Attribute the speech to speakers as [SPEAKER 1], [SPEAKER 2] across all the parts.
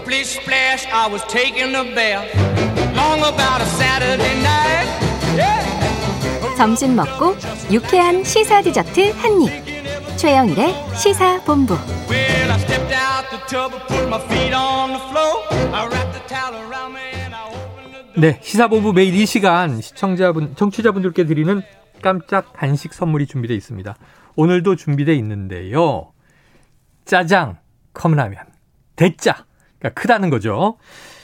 [SPEAKER 1] Splish splash, I was taking a bath. Long about a Saturday night. Yeah.
[SPEAKER 2] 점심 먹고 유쾌한 시사 디저트 한 입. 최영일의 시사 본부.
[SPEAKER 1] Well, I stepped out the tub and put my feet on the floor. I wrapped the towel around me and I opened the door.
[SPEAKER 3] 네, 시사본부 매일 이 시간 시청자분, 청취자분들께 드리는 깜짝 간식 선물이 준비되어 있습니다. 오늘도 준비되어 있는데요. 짜장, 컵라면, 대짜. 그러니까 크다는 거죠.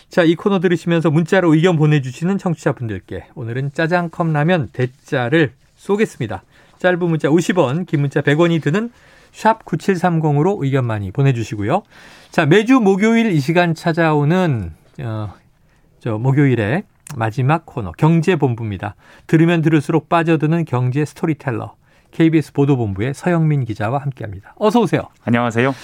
[SPEAKER 3] 자, 이 코너 들으시면서 문자로 의견 보내주시는 청취자분들께 오늘은 짜장, 컵 라면, 대짜를 쏘겠습니다. 짧은 문자 50원, 긴 문자 100원이 드는 샵 9730으로 의견 많이 보내주시고요. 자, 매주 목요일 이 시간 찾아오는, 어, 저 목요일에 마지막 코너 경제본부입니다. 들으면 들을수록 빠져드는 경제 스토리텔러 KBS 보도본부의 서영민 기자와 함께 합니다. 어서 오세요.
[SPEAKER 4] 안녕하세요.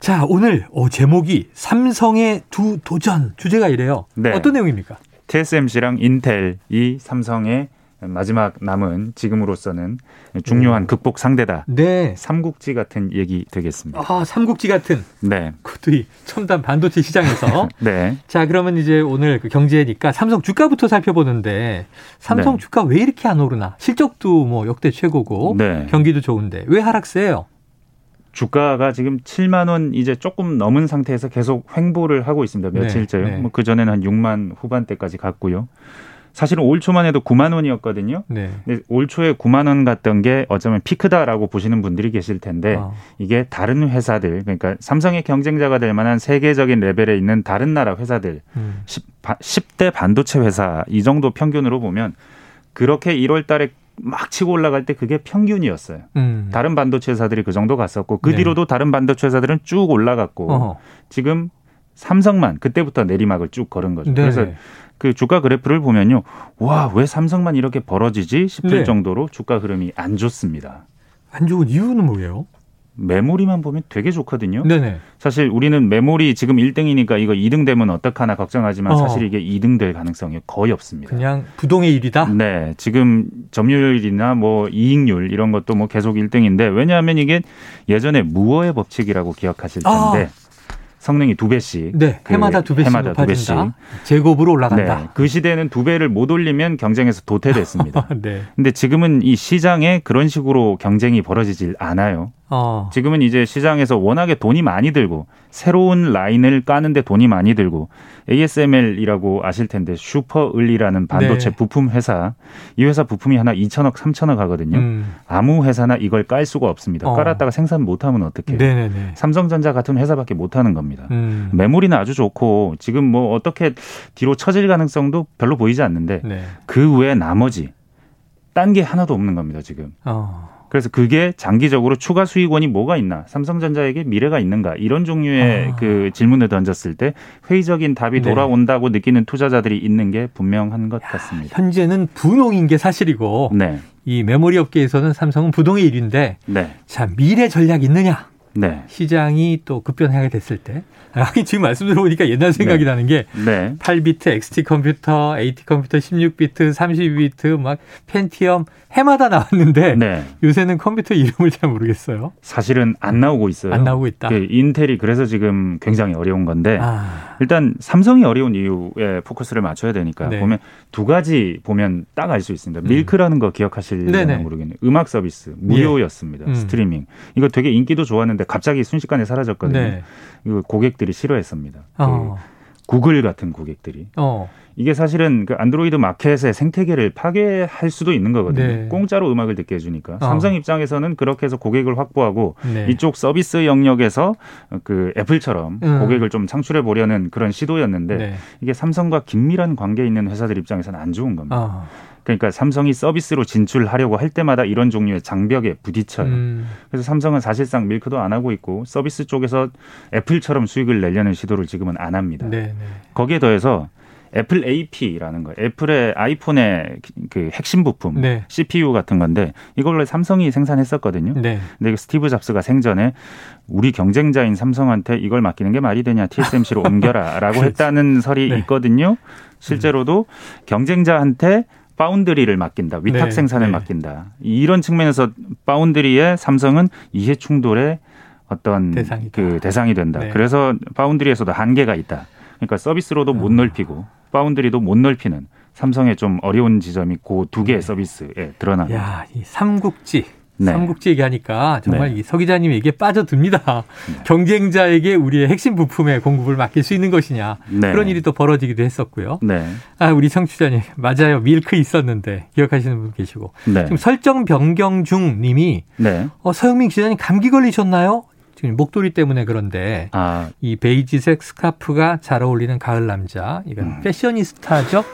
[SPEAKER 3] 자 오늘 어, 제목이 삼성의 두 도전 주제가 이래요.
[SPEAKER 4] 네.
[SPEAKER 3] 어떤 내용입니까?
[SPEAKER 4] TSMC랑 인텔이 삼성의 마지막 남은 지금으로서는 중요한 극복 상대다.
[SPEAKER 3] 네.
[SPEAKER 4] 삼국지 같은 얘기 되겠습니다.
[SPEAKER 3] 아 삼국지 같은
[SPEAKER 4] 네.
[SPEAKER 3] 그것들이 첨단 반도체 시장에서
[SPEAKER 4] 네.
[SPEAKER 3] 자 그러면 이제 오늘 그 경제니까 삼성 주가부터 살펴보는데 삼성
[SPEAKER 4] 네.
[SPEAKER 3] 주가 왜 이렇게 안 오르나? 실적도 뭐 역대 최고고
[SPEAKER 4] 네.
[SPEAKER 3] 경기도 좋은데 왜 하락세요?
[SPEAKER 4] 주가가 지금 7만 원 이제 조금 넘은 상태에서 계속 횡보를 하고 있습니다. 며칠째요.
[SPEAKER 3] 네, 네.
[SPEAKER 4] 뭐 그 전에는 한 6만 후반대까지 갔고요. 사실은 올 초만 해도 9만 원이었거든요.
[SPEAKER 3] 네.
[SPEAKER 4] 근데 올 초에 9만 원 갔던 게 어쩌면 피크다라고 보시는 분들이 계실 텐데
[SPEAKER 3] 어.
[SPEAKER 4] 이게 다른 회사들 그러니까 삼성의 경쟁자가 될 만한 세계적인 레벨에 있는 다른 나라 회사들
[SPEAKER 3] 음.
[SPEAKER 4] 10, 대 반도체 회사 이 정도 평균으로 보면 그렇게 1월 달에 막 치고 올라갈 때 그게 평균이었어요.
[SPEAKER 3] 음.
[SPEAKER 4] 다른 반도체 회사들이 그 정도 갔었고 그
[SPEAKER 3] 네.
[SPEAKER 4] 뒤로도 다른 반도체 회사들은 쭉 올라갔고
[SPEAKER 3] 어허.
[SPEAKER 4] 지금 삼성만 그때부터 내리막을 쭉 걸은 거죠.
[SPEAKER 3] 네.
[SPEAKER 4] 그래서 그 주가 그래프를 보면요. 와, 왜 삼성만 이렇게 벌어지지 싶을
[SPEAKER 3] 네.
[SPEAKER 4] 정도로 주가 흐름이 안 좋습니다.
[SPEAKER 3] 안 좋은 이유는 뭐예요?
[SPEAKER 4] 메모리만 보면 되게 좋거든요.
[SPEAKER 3] 네네.
[SPEAKER 4] 사실 우리는 메모리 지금 1등이니까 이거 2등 되면 어떡하나 걱정하지만
[SPEAKER 3] 어.
[SPEAKER 4] 사실 이게 2등 될 가능성이 거의 없습니다.
[SPEAKER 3] 그냥 부동의 일이다.
[SPEAKER 4] 네, 지금 점유율이나 뭐 이익률 이런 것도 뭐 계속 1등인데 왜냐하면 이게 예전에 무어의 법칙이라고 기억하실
[SPEAKER 3] 아.
[SPEAKER 4] 텐데 성능이 두 배씩
[SPEAKER 3] 네,
[SPEAKER 4] 그
[SPEAKER 3] 해마다 두 배씩
[SPEAKER 4] 해마다 두
[SPEAKER 3] 높아진다. 제곱으로
[SPEAKER 4] 네,
[SPEAKER 3] 올라간다.
[SPEAKER 4] 그 시대는 두 배를 못 올리면 경쟁에서 도태됐습니다.
[SPEAKER 3] 네.
[SPEAKER 4] 근데 지금은 이 시장에 그런 식으로 경쟁이 벌어지질 않아요.
[SPEAKER 3] 어.
[SPEAKER 4] 지금은 이제 시장에서 워낙에 돈이 많이 들고 새로운 라인을 까는데 돈이 많이 들고 ASML이라고 아실 텐데 슈퍼을리라는 반도체
[SPEAKER 3] 네.
[SPEAKER 4] 부품 회사 이 회사 부품이 하나 2천억 3천억 하거든요.
[SPEAKER 3] 음.
[SPEAKER 4] 아무 회사나 이걸 깔 수가 없습니다.
[SPEAKER 3] 어.
[SPEAKER 4] 깔았다가 생산 못하면 어떡해요?
[SPEAKER 3] 네네네.
[SPEAKER 4] 삼성전자 같은 회사밖에 못하는 겁니다.
[SPEAKER 3] 음.
[SPEAKER 4] 메모리는 아주 좋고 지금 뭐 어떻게 뒤로 처질 가능성도 별로 보이지 않는데
[SPEAKER 3] 네.
[SPEAKER 4] 그 외에 나머지 딴 게 하나도 없는 겁니다 지금.
[SPEAKER 3] 어.
[SPEAKER 4] 그래서 그게 장기적으로 추가 수익원이 뭐가 있나? 삼성전자에게 미래가 있는가? 이런 종류의
[SPEAKER 3] 아.
[SPEAKER 4] 그 질문을 던졌을 때 회의적인 답이
[SPEAKER 3] 네.
[SPEAKER 4] 돌아온다고 느끼는 투자자들이 있는 게 분명한 것 같습니다.
[SPEAKER 3] 현재는 분홍인 게 사실이고
[SPEAKER 4] 네.
[SPEAKER 3] 이 메모리 업계에서는 삼성은 부동의 일인데
[SPEAKER 4] 네.
[SPEAKER 3] 자 미래 전략 있느냐?
[SPEAKER 4] 네.
[SPEAKER 3] 시장이 또 급변하게 됐을 때 아, 하긴 지금 말씀 들어보니까 옛날 생각이
[SPEAKER 4] 네.
[SPEAKER 3] 나는 게
[SPEAKER 4] 네.
[SPEAKER 3] 8비트 XT 컴퓨터, AT 컴퓨터 16비트, 32비트 막 펜티엄 해마다 나왔는데
[SPEAKER 4] 네.
[SPEAKER 3] 요새는 컴퓨터 이름을 잘 모르겠어요.
[SPEAKER 4] 사실은 안 나오고 있어요.
[SPEAKER 3] 안 나오고 있다.
[SPEAKER 4] 그 인텔이 그래서 지금 굉장히 어려운 건데
[SPEAKER 3] 아,
[SPEAKER 4] 일단 삼성이 어려운 이유에 포커스를 맞춰야 되니까
[SPEAKER 3] 네. 음.
[SPEAKER 4] 보면 두 가지 보면 딱 알 수 있습니다. 밀크라는 거 기억하실려나
[SPEAKER 3] 네네.
[SPEAKER 4] 모르겠네요. 음악 서비스 무료였습니다.
[SPEAKER 3] 음.
[SPEAKER 4] 스트리밍 이거 되게 인기도 좋았는데 갑자기 순식간에 사라졌거든요.
[SPEAKER 3] 네.
[SPEAKER 4] 이거 고객들이 싫어했습니다. 그
[SPEAKER 3] 어,
[SPEAKER 4] 구글 같은 고객들이
[SPEAKER 3] 어,
[SPEAKER 4] 이게 사실은 그 안드로이드 마켓의 생태계를 파괴할 수도 있는 거거든요.
[SPEAKER 3] 네.
[SPEAKER 4] 공짜로 음악을 듣게 해주니까
[SPEAKER 3] 어.
[SPEAKER 4] 삼성 입장에서는 그렇게 해서 고객을 확보하고
[SPEAKER 3] 네.
[SPEAKER 4] 이쪽 서비스 영역에서 그 애플처럼
[SPEAKER 3] 음.
[SPEAKER 4] 고객을 좀 창출해 보려는 그런 시도였는데
[SPEAKER 3] 네.
[SPEAKER 4] 이게 삼성과 긴밀한 관계에 있는 회사들 입장에서는 안 좋은 겁니다.
[SPEAKER 3] 어,
[SPEAKER 4] 그러니까 삼성이 서비스로 진출하려고 할 때마다 이런 종류의 장벽에 부딪혀요.
[SPEAKER 3] 음,
[SPEAKER 4] 그래서 삼성은 사실상 밀크도 안 하고 있고 서비스 쪽에서 애플처럼 수익을 내려는 시도를 지금은 안 합니다.
[SPEAKER 3] 네, 네.
[SPEAKER 4] 거기에 더해서 애플 AP라는 거, 애플의 아이폰의 그 핵심 부품,
[SPEAKER 3] 네.
[SPEAKER 4] CPU 같은 건데 이걸로 삼성이 생산했었거든요.
[SPEAKER 3] 네.
[SPEAKER 4] 근데 그 스티브 잡스가 생전에 우리 경쟁자인 삼성한테 이걸 맡기는 게 말이 되냐 TSMC로 옮겨라라고
[SPEAKER 3] 그렇죠.
[SPEAKER 4] 했다는 설이
[SPEAKER 3] 네.
[SPEAKER 4] 있거든요. 실제로도 경쟁자한테 파운드리를 맡긴다, 위탁
[SPEAKER 3] 네,
[SPEAKER 4] 생산을
[SPEAKER 3] 네.
[SPEAKER 4] 맡긴다. 이런 측면에서 파운드리에 삼성은 이해 충돌의 어떤
[SPEAKER 3] 대상이다.
[SPEAKER 4] 그 대상이 된다.
[SPEAKER 3] 네.
[SPEAKER 4] 그래서 파운드리에서도 한계가 있다. 그러니까 서비스로도 못
[SPEAKER 3] 음.
[SPEAKER 4] 넓히고 파운드리도 못 넓히는 삼성의 좀 어려운 지점이 그 두 개의 서비스에 드러납니다.
[SPEAKER 3] 야, 이 삼국지.
[SPEAKER 4] 네.
[SPEAKER 3] 삼국지 얘기하니까 정말
[SPEAKER 4] 네.
[SPEAKER 3] 이서 기자님 얘기에 빠져듭니다. 경쟁자에게 우리의 핵심 부품의 공급을 맡길 수 있는 것이냐.
[SPEAKER 4] 네.
[SPEAKER 3] 그런 일이 또 벌어지기도 했었고요.
[SPEAKER 4] 네.
[SPEAKER 3] 아, 우리 청취자님. 맞아요. 밀크 있었는데. 기억하시는 분 계시고.
[SPEAKER 4] 네.
[SPEAKER 3] 지금 설정 변경 중 님이
[SPEAKER 4] 네.
[SPEAKER 3] 어, 서영민 기자님 감기 걸리셨나요? 지금 목도리 때문에 그런데
[SPEAKER 4] 아,
[SPEAKER 3] 이 베이지색 스카프가 잘 어울리는 가을 남자. 이건
[SPEAKER 4] 음.
[SPEAKER 3] 패셔니스타죠?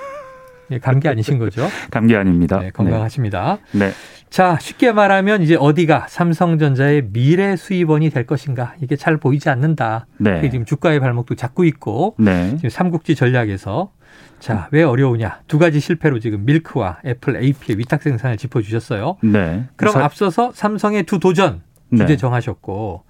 [SPEAKER 3] 예, 감기 아니신 거죠?
[SPEAKER 4] 감기 아닙니다.
[SPEAKER 3] 네, 건강하십니다.
[SPEAKER 4] 네.
[SPEAKER 3] 자, 쉽게 말하면 이제 어디가 삼성전자의 미래 수입원이 될 것인가 이게 잘 보이지 않는다.
[SPEAKER 4] 네.
[SPEAKER 3] 지금 주가의 발목도 잡고 있고
[SPEAKER 4] 네.
[SPEAKER 3] 지금 삼국지 전략에서 자, 왜 어려우냐? 두 가지 실패로 지금 밀크와 애플 AP의 위탁 생산을 짚어 주셨어요.
[SPEAKER 4] 네.
[SPEAKER 3] 그럼
[SPEAKER 4] 사-
[SPEAKER 3] 앞서서 삼성의 두 도전 주제
[SPEAKER 4] 네.
[SPEAKER 3] 정하셨고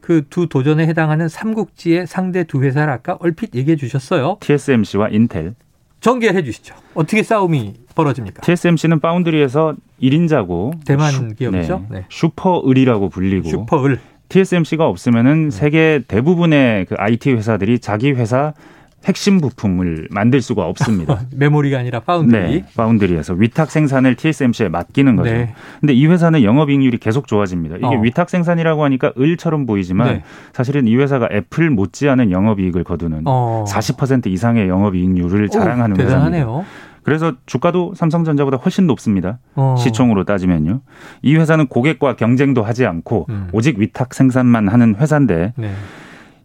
[SPEAKER 3] 그 두 도전에 해당하는 삼국지의 상대 두 회사를 아까 얼핏 얘기해 주셨어요.
[SPEAKER 4] TSMC와 인텔.
[SPEAKER 3] 정리해 주시죠. 어떻게 싸움이 벌어집니까?
[SPEAKER 4] TSMC는 파운드리에서 1인자고
[SPEAKER 3] 대만 기업이죠. 네.
[SPEAKER 4] 슈퍼을이라고 불리고
[SPEAKER 3] 슈퍼을
[SPEAKER 4] TSMC가 없으면은 세계 대부분의 그 IT 회사들이 자기 회사 핵심 부품을 만들 수가 없습니다.
[SPEAKER 3] 메모리가 아니라 파운드리.
[SPEAKER 4] 네, 파운드리에서 위탁 생산을 TSMC에 맡기는 거죠.
[SPEAKER 3] 네.
[SPEAKER 4] 근데 이 회사는 영업이익률이 계속 좋아집니다. 이게
[SPEAKER 3] 어.
[SPEAKER 4] 위탁 생산이라고 하니까 을처럼 보이지만
[SPEAKER 3] 네.
[SPEAKER 4] 사실은 이 회사가 애플 못지않은 영업이익을 거두는
[SPEAKER 3] 어.
[SPEAKER 4] 40% 이상의 영업이익률을 자랑하는
[SPEAKER 3] 오,
[SPEAKER 4] 회사입니다.
[SPEAKER 3] 대단하네요.
[SPEAKER 4] 그래서 주가도 삼성전자보다 훨씬 높습니다.
[SPEAKER 3] 어.
[SPEAKER 4] 시총으로 따지면요. 이 회사는 고객과 경쟁도 하지 않고
[SPEAKER 3] 음.
[SPEAKER 4] 오직 위탁 생산만 하는 회사인데
[SPEAKER 3] 네.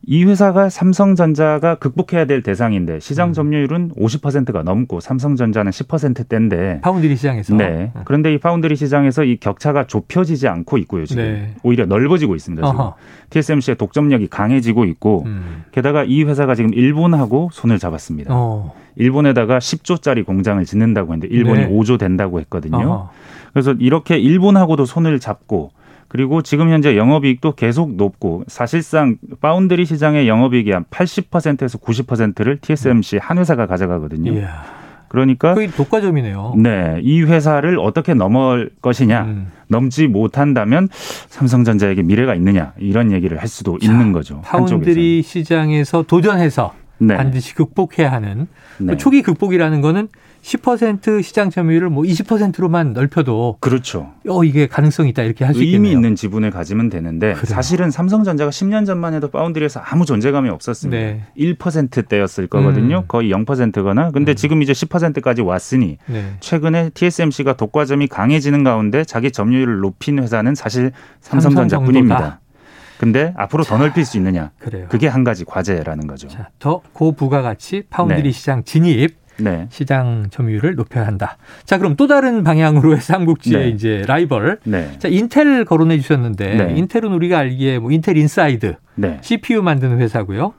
[SPEAKER 4] 이 회사가 삼성전자가 극복해야 될 대상인데 시장
[SPEAKER 3] 음.
[SPEAKER 4] 점유율은 50%가 넘고 삼성전자는 10%대인데
[SPEAKER 3] 파운드리 시장에서.
[SPEAKER 4] 네.
[SPEAKER 3] 어.
[SPEAKER 4] 그런데 이 파운드리 시장에서 이 격차가 좁혀지지 않고 있고요. 지금
[SPEAKER 3] 네.
[SPEAKER 4] 오히려 넓어지고 있습니다. 지금
[SPEAKER 3] 어허.
[SPEAKER 4] TSMC의 독점력이 강해지고 있고
[SPEAKER 3] 음.
[SPEAKER 4] 게다가 이 회사가 지금 일본하고 손을 잡았습니다.
[SPEAKER 3] 어.
[SPEAKER 4] 일본에다가 10조짜리 공장을 짓는다고 했는데 일본이
[SPEAKER 3] 네.
[SPEAKER 4] 5조 된다고 했거든요.
[SPEAKER 3] 어허.
[SPEAKER 4] 그래서 이렇게 일본하고도 손을 잡고 그리고 지금 현재 영업이익도 계속 높고 사실상 파운드리 시장의 영업이익이 한 80%에서 90%를 TSMC 한 회사가 가져가거든요.
[SPEAKER 3] 이야.
[SPEAKER 4] 그러니까
[SPEAKER 3] 거의 독과점이네요.
[SPEAKER 4] 네, 이 회사를 어떻게 넘을 것이냐,
[SPEAKER 3] 음.
[SPEAKER 4] 넘지 못한다면 삼성전자에게 미래가 있느냐 이런 얘기를 할 수도 있는 거죠.
[SPEAKER 3] 파운드리 시장에서 도전해서
[SPEAKER 4] 네.
[SPEAKER 3] 반드시 극복해야 하는
[SPEAKER 4] 네.
[SPEAKER 3] 그 초기 극복이라는 거는 10% 시장 점유율을 뭐 20%로만 넓혀도
[SPEAKER 4] 그렇죠.
[SPEAKER 3] 어 이게 가능성이 있다 이렇게 할 수 있겠네요.
[SPEAKER 4] 의미 있는 지분을 가지면 되는데
[SPEAKER 3] 그래요.
[SPEAKER 4] 사실은 삼성전자가 10년 전만 해도 파운드리에서 아무 존재감이 없었습니다.
[SPEAKER 3] 네.
[SPEAKER 4] 1%대였을 거거든요.
[SPEAKER 3] 음.
[SPEAKER 4] 거의 0%거나. 근데 지금 이제 10%까지 왔으니
[SPEAKER 3] 네.
[SPEAKER 4] 최근에 TSMC가 독과점이 강해지는 가운데 자기 점유율을 높인 회사는 사실
[SPEAKER 3] 삼성 삼성전자뿐입니다.
[SPEAKER 4] 근데 앞으로 더 넓힐 수 있느냐?
[SPEAKER 3] 그래요.
[SPEAKER 4] 그게 한 가지 과제라는 거죠.
[SPEAKER 3] 자, 더 고부가가치 파운드리
[SPEAKER 4] 네.
[SPEAKER 3] 시장 진입
[SPEAKER 4] 네.
[SPEAKER 3] 시장 점유율을 높여야 한다. 자, 그럼 또 다른 방향으로의 삼국지의
[SPEAKER 4] 네.
[SPEAKER 3] 이제 라이벌.
[SPEAKER 4] 네.
[SPEAKER 3] 자, 인텔 거론해 주셨는데
[SPEAKER 4] 네.
[SPEAKER 3] 인텔은 우리가 알기에 뭐 Intel Inside
[SPEAKER 4] 네.
[SPEAKER 3] CPU 만드는 회사고요.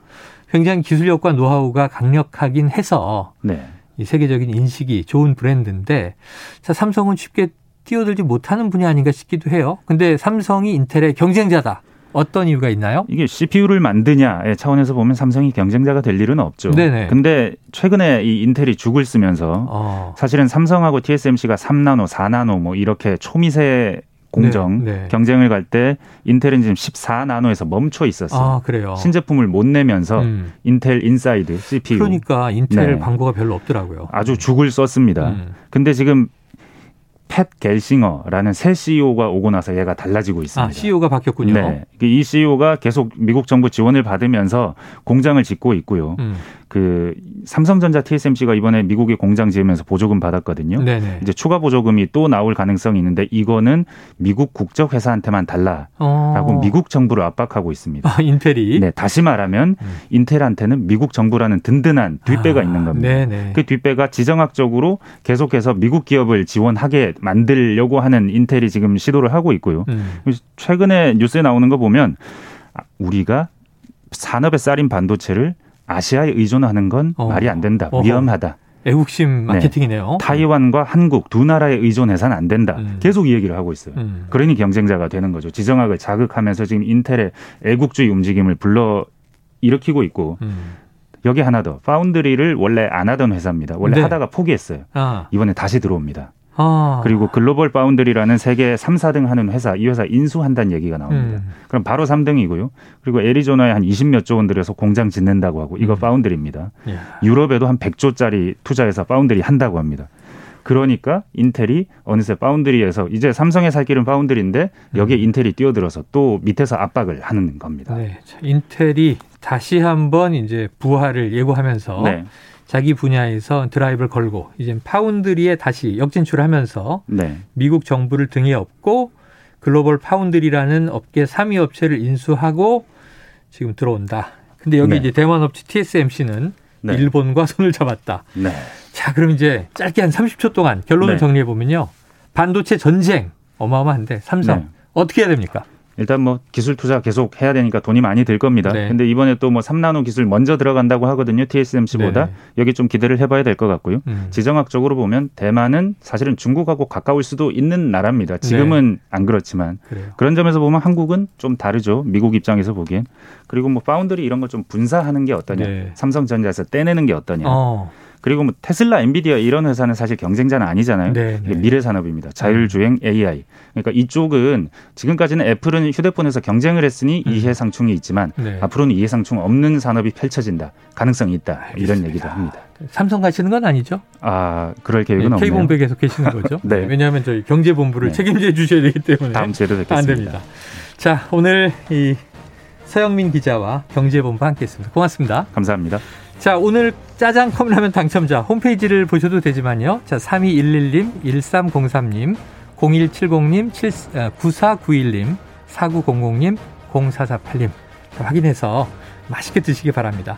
[SPEAKER 3] 굉장히 기술력과 노하우가 강력하긴 해서
[SPEAKER 4] 네.
[SPEAKER 3] 이 세계적인 인식이 좋은 브랜드인데 자, 삼성은 쉽게 뛰어들지 못하는 분야 아닌가 싶기도 해요. 근데 삼성이 인텔의 경쟁자다. 어떤 이유가 있나요?
[SPEAKER 4] 이게 CPU를 만드냐의 차원에서 보면 삼성이 경쟁자가 될 일은 없죠.
[SPEAKER 3] 네네.
[SPEAKER 4] 근데 최근에 이 인텔이 죽을 쓰면서
[SPEAKER 3] 어.
[SPEAKER 4] 사실은 삼성하고 TSMC가 3나노, 4나노 뭐 이렇게 초미세 공정
[SPEAKER 3] 네, 네.
[SPEAKER 4] 경쟁을 갈 때 인텔은 지금 14나노에서 멈춰 있었어요.
[SPEAKER 3] 아, 그래요.
[SPEAKER 4] 신제품을 못 내면서
[SPEAKER 3] 음.
[SPEAKER 4] Intel Inside CPU
[SPEAKER 3] 그러니까 인텔
[SPEAKER 4] 네.
[SPEAKER 3] 광고가 별로 없더라고요.
[SPEAKER 4] 아주 죽을 썼습니다.
[SPEAKER 3] 음.
[SPEAKER 4] 근데 지금 팻 겔싱어라는 새 CEO가 오고 나서 얘가 달라지고 있습니다.
[SPEAKER 3] 아, CEO가 바뀌었군요.
[SPEAKER 4] 네. 이 CEO가 계속 미국 정부 지원을 받으면서 공장을 짓고 있고요.
[SPEAKER 3] 음.
[SPEAKER 4] 그 삼성전자 TSMC가 이번에 미국에 공장 지으면서 보조금 받았거든요.
[SPEAKER 3] 네네.
[SPEAKER 4] 이제 추가 보조금이 또 나올 가능성이 있는데 이거는 미국 국적 회사한테만 달라라고
[SPEAKER 3] 어.
[SPEAKER 4] 미국 정부를 압박하고 있습니다.
[SPEAKER 3] 아, 인텔이
[SPEAKER 4] 네, 다시 말하면
[SPEAKER 3] 음.
[SPEAKER 4] 인텔한테는 미국 정부라는 든든한 뒷배가
[SPEAKER 3] 아,
[SPEAKER 4] 있는 겁니다.
[SPEAKER 3] 네네.
[SPEAKER 4] 그 뒷배가 지정학적으로 계속해서 미국 기업을 지원하게 만들려고 하는 인텔이 지금 시도를 하고 있고요.
[SPEAKER 3] 음.
[SPEAKER 4] 최근에 뉴스에 나오는 거 보면 아, 우리가 산업에 쌀인 반도체를 아시아에 의존하는 건
[SPEAKER 3] 어.
[SPEAKER 4] 말이 안 된다.
[SPEAKER 3] 어허.
[SPEAKER 4] 위험하다.
[SPEAKER 3] 애국심 마케팅이네요.
[SPEAKER 4] 타이완과 한국 두 나라에 의존해서는 안 된다.
[SPEAKER 3] 음.
[SPEAKER 4] 계속 이 얘기를 하고 있어요.
[SPEAKER 3] 음.
[SPEAKER 4] 그러니 경쟁자가 되는 거죠. 지정학을 자극하면서 지금 인텔의 애국주의 움직임을 불러 일으키고 있고
[SPEAKER 3] 음.
[SPEAKER 4] 여기 하나 더 파운드리를 원래 안 하던 회사입니다. 원래
[SPEAKER 3] 네.
[SPEAKER 4] 하다가 포기했어요.
[SPEAKER 3] 아,
[SPEAKER 4] 이번에 다시 들어옵니다.
[SPEAKER 3] 아.
[SPEAKER 4] 그리고 글로벌 파운드리라는 세계 3, 4등 하는 회사, 이 회사 인수한다는 얘기가 나옵니다.
[SPEAKER 3] 음.
[SPEAKER 4] 그럼 바로 3등이고요. 그리고 애리조나에 한 20몇 조원 들여서 공장 짓는다고 하고 이거
[SPEAKER 3] 음.
[SPEAKER 4] 파운드리입니다.
[SPEAKER 3] 야.
[SPEAKER 4] 유럽에도 한 100조짜리 투자해서 파운드리 한다고 합니다. 그러니까 인텔이 어느새 파운드리에서 이제 삼성의 살 길은 파운드리인데 여기에 인텔이 뛰어들어서 또 밑에서 압박을 하는 겁니다.
[SPEAKER 3] 음. 네. 자, 인텔이 다시 한번 이제 부활을 예고하면서
[SPEAKER 4] 네.
[SPEAKER 3] 자기 분야에서 드라이브를 걸고 이제 파운드리에 다시 역진출하면서
[SPEAKER 4] 네.
[SPEAKER 3] 미국 정부를 등에 업고 글로벌 파운드리라는 업계 3위 업체를 인수하고 지금 들어온다. 근데 여기
[SPEAKER 4] 네.
[SPEAKER 3] 이제 대만 업체 TSMC는
[SPEAKER 4] 네.
[SPEAKER 3] 일본과 손을 잡았다.
[SPEAKER 4] 네.
[SPEAKER 3] 자, 그럼 이제 짧게 한 30초 동안 결론을
[SPEAKER 4] 네.
[SPEAKER 3] 정리해 보면요. 반도체 전쟁 어마어마한데 삼성
[SPEAKER 4] 네.
[SPEAKER 3] 어떻게 해야 됩니까?
[SPEAKER 4] 일단 뭐 기술 투자 계속 해야 되니까 돈이 많이 들 겁니다.
[SPEAKER 3] 네.
[SPEAKER 4] 근데 이번에 또 뭐 3나노 기술 먼저 들어간다고 하거든요. TSMC보다
[SPEAKER 3] 네.
[SPEAKER 4] 여기 좀 기대를 해봐야 될 것 같고요.
[SPEAKER 3] 음.
[SPEAKER 4] 지정학적으로 보면 대만은 사실은 중국하고 가까울 수도 있는 나라입니다.
[SPEAKER 3] 네.
[SPEAKER 4] 지금은 안 그렇지만
[SPEAKER 3] 그래요.
[SPEAKER 4] 그런 점에서 보면 한국은 좀 다르죠. 미국 입장에서 보기엔. 그리고 뭐 파운드리 이런 걸좀 분사하는 게 어떠냐.
[SPEAKER 3] 네.
[SPEAKER 4] 삼성전자에서 떼내는 게 어떠냐.
[SPEAKER 3] 어.
[SPEAKER 4] 그리고 뭐 테슬라, 엔비디아 이런 회사는 사실 경쟁자는 아니잖아요.
[SPEAKER 3] 네, 네.
[SPEAKER 4] 미래 산업입니다. 자율주행 AI. 그러니까 이쪽은 지금까지는 애플은 휴대폰에서 경쟁을 했으니
[SPEAKER 3] 음.
[SPEAKER 4] 이해상충이 있지만
[SPEAKER 3] 네.
[SPEAKER 4] 앞으로는 이해상충 없는 산업이 펼쳐진다. 가능성이 있다. 이런
[SPEAKER 3] 알겠습니다.
[SPEAKER 4] 얘기도 합니다.
[SPEAKER 3] 삼성 가시는 건 아니죠?
[SPEAKER 4] 아, 그럴 계획은 없네요.
[SPEAKER 3] K본부에 계속 계시는 거죠?
[SPEAKER 4] 네.
[SPEAKER 3] 왜냐하면 저희 경제본부를
[SPEAKER 4] 네.
[SPEAKER 3] 책임져 주셔야 되기 때문에
[SPEAKER 4] 다음 주에도 뵙겠습니다.
[SPEAKER 3] 안 됩니다. 자, 오늘 이 서영민 기자와 경제본부 함께했습니다. 고맙습니다.
[SPEAKER 4] 감사합니다.
[SPEAKER 3] 자, 오늘 짜장 컵라면 당첨자 홈페이지를 보셔도 되지만요. 자, 3211님, 1303님, 0170님, 7, 9491님, 4900님, 0448님 확인해서 맛있게 드시기 바랍니다.